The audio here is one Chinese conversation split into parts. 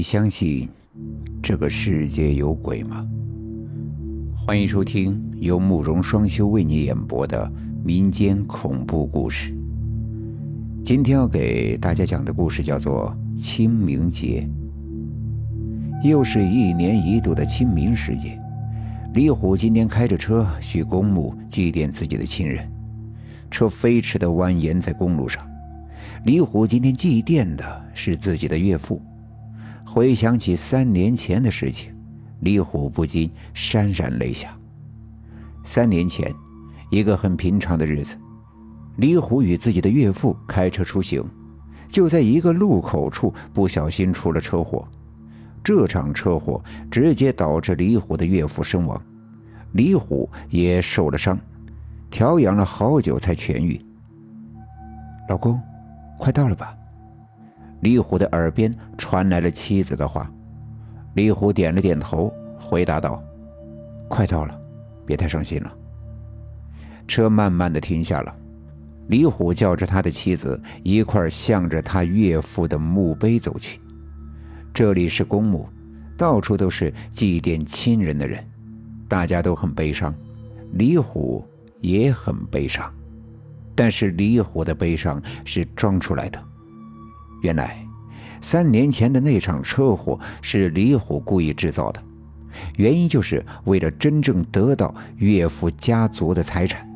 你相信这个世界有鬼吗？欢迎收听由慕容双修为你演播的民间恐怖故事。今天要给大家讲的故事叫做清明节。又是一年一度的清明时节，李虎今天开着车去公墓祭奠自己的亲人，车飞驰的蜿蜒在公路上。李虎今天祭奠的是自己的岳父。回想起三年前的事情，李虎不禁潸然泪下。三年前，一个很平常的日子，李虎与自己的岳父开车出行，就在一个路口处不小心出了车祸。这场车祸直接导致李虎的岳父身亡，李虎也受了伤，调养了好久才痊愈。老公，快到了吧？李虎的耳边传来了妻子的话，李虎点了点头，回答道：“快到了，别太伤心了。”车慢慢的停下了，李虎叫着他的妻子一块向着他岳父的墓碑走去。这里是公墓，到处都是祭奠亲人的人，大家都很悲伤，李虎也很悲伤，但是李虎的悲伤是装出来的。原来，三年前的那场车祸是李虎故意制造的，原因就是为了真正得到岳父家族的财产。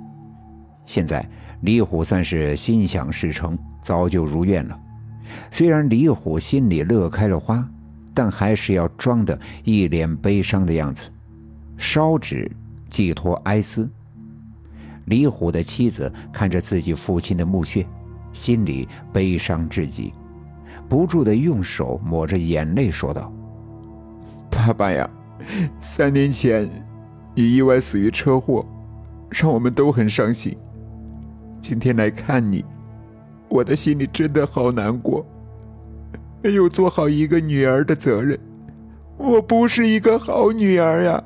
现在李虎算是心想事成，早就如愿了。虽然李虎心里乐开了花，但还是要装的一脸悲伤的样子，烧纸寄托哀思。李虎的妻子看着自己父亲的墓穴，心里悲伤至极。不住的用手抹着眼泪说道：“爸爸呀，三年前你意外死于车祸，让我们都很伤心。今天来看你，我的心里真的好难过，没有做好一个女儿的责任，我不是一个好女儿呀。”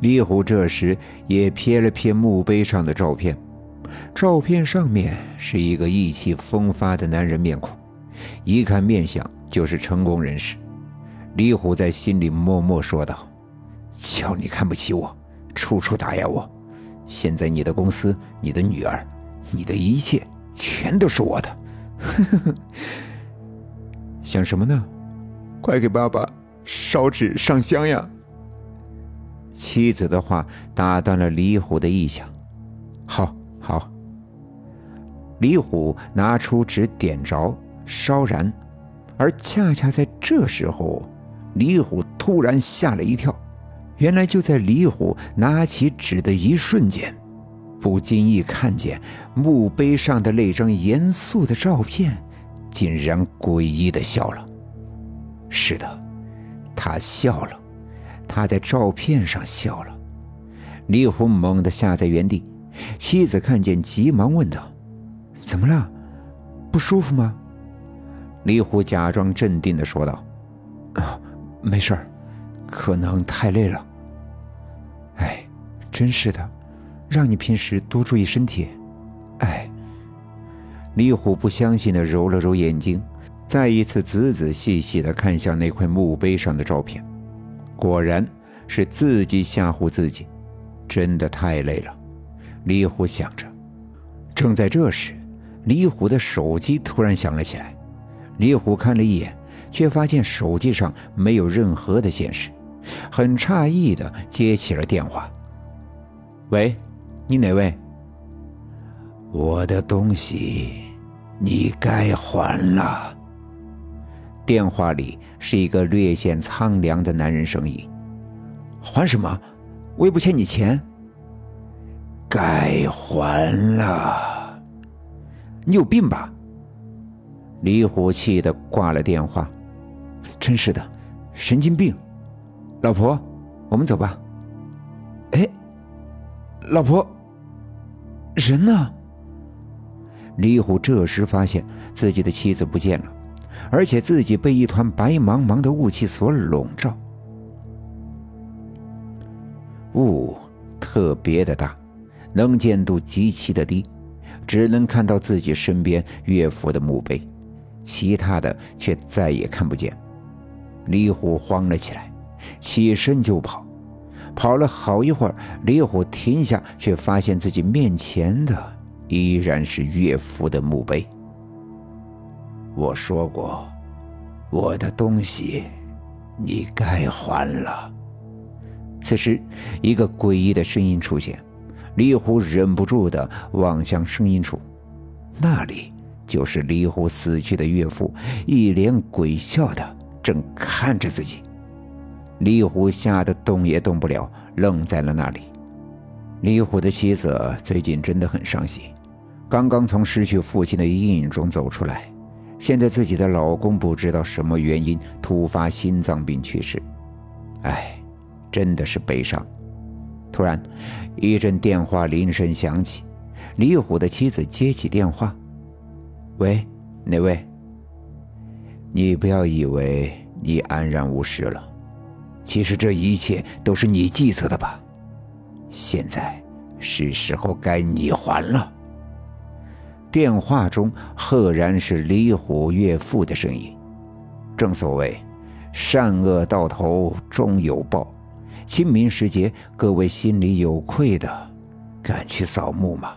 李虎这时也瞥了瞥墓碑上的照片。照片上面是一个意气风发的男人面孔，一看面相就是成功人士。李虎在心里默默说道：“瞧你看不起我，处处打压我，现在你的公司、你的女儿、你的一切，全都是我的。呵呵呵想什么呢？快给爸爸烧纸上香呀！”妻子的话打断了李虎的意想。好。好，李虎拿出纸点着烧燃，而恰恰在这时候，李虎突然吓了一跳。原来就在李虎拿起纸的一瞬间，不经意看见墓碑上的那张严肃的照片，竟然诡异的笑了。是的，他笑了，他在照片上笑了。李虎猛地吓在原地。妻子看见，急忙问道：“怎么了？不舒服吗？”李虎假装镇定的说道：“啊，没事儿，可能太累了。”哎，真是的，让你平时多注意身体。哎，李虎不相信的揉了揉眼睛，再一次仔仔细细的看向那块墓碑上的照片，果然是自己吓唬自己，真的太累了。李虎想着，正在这时，李虎的手机突然响了起来。李虎看了一眼，却发现手机上没有任何的显示，很诧异的接起了电话。“喂，你哪位？”“我的东西，你该还了。”电话里是一个略显苍凉的男人声音。“还什么？我又不欠你钱。”该还了！你有病吧？李虎气的挂了电话。真是的，神经病！老婆，我们走吧。哎，老婆，人呢？李虎这时发现自己的妻子不见了，而且自己被一团白茫茫的雾气所笼罩，雾特别的大。能见度极其的低，只能看到自己身边岳父的墓碑，其他的却再也看不见。李虎慌了起来，起身就跑。跑了好一会儿，李虎停下，却发现自己面前的依然是岳父的墓碑。我说过，我的东西，你该还了。此时，一个诡异的声音出现，李虎忍不住的望向声音处，那里就是李虎死去的岳父，一脸鬼笑的正看着自己。李虎吓得动也动不了，愣在了那里。李虎的妻子最近真的很伤心，刚刚从失去父亲的阴影中走出来，现在自己的老公不知道什么原因突发心脏病去世，哎，真的是悲伤。突然，一阵电话铃声响起，李虎的妻子接起电话：“喂，哪位？你不要以为你安然无事了。”其实这一切都是你计策的吧？现在是时候该你还了。电话中赫然是李虎岳父的声音。正所谓，善恶到头终有报。清明时节，各位心里有愧的，敢去扫墓吗？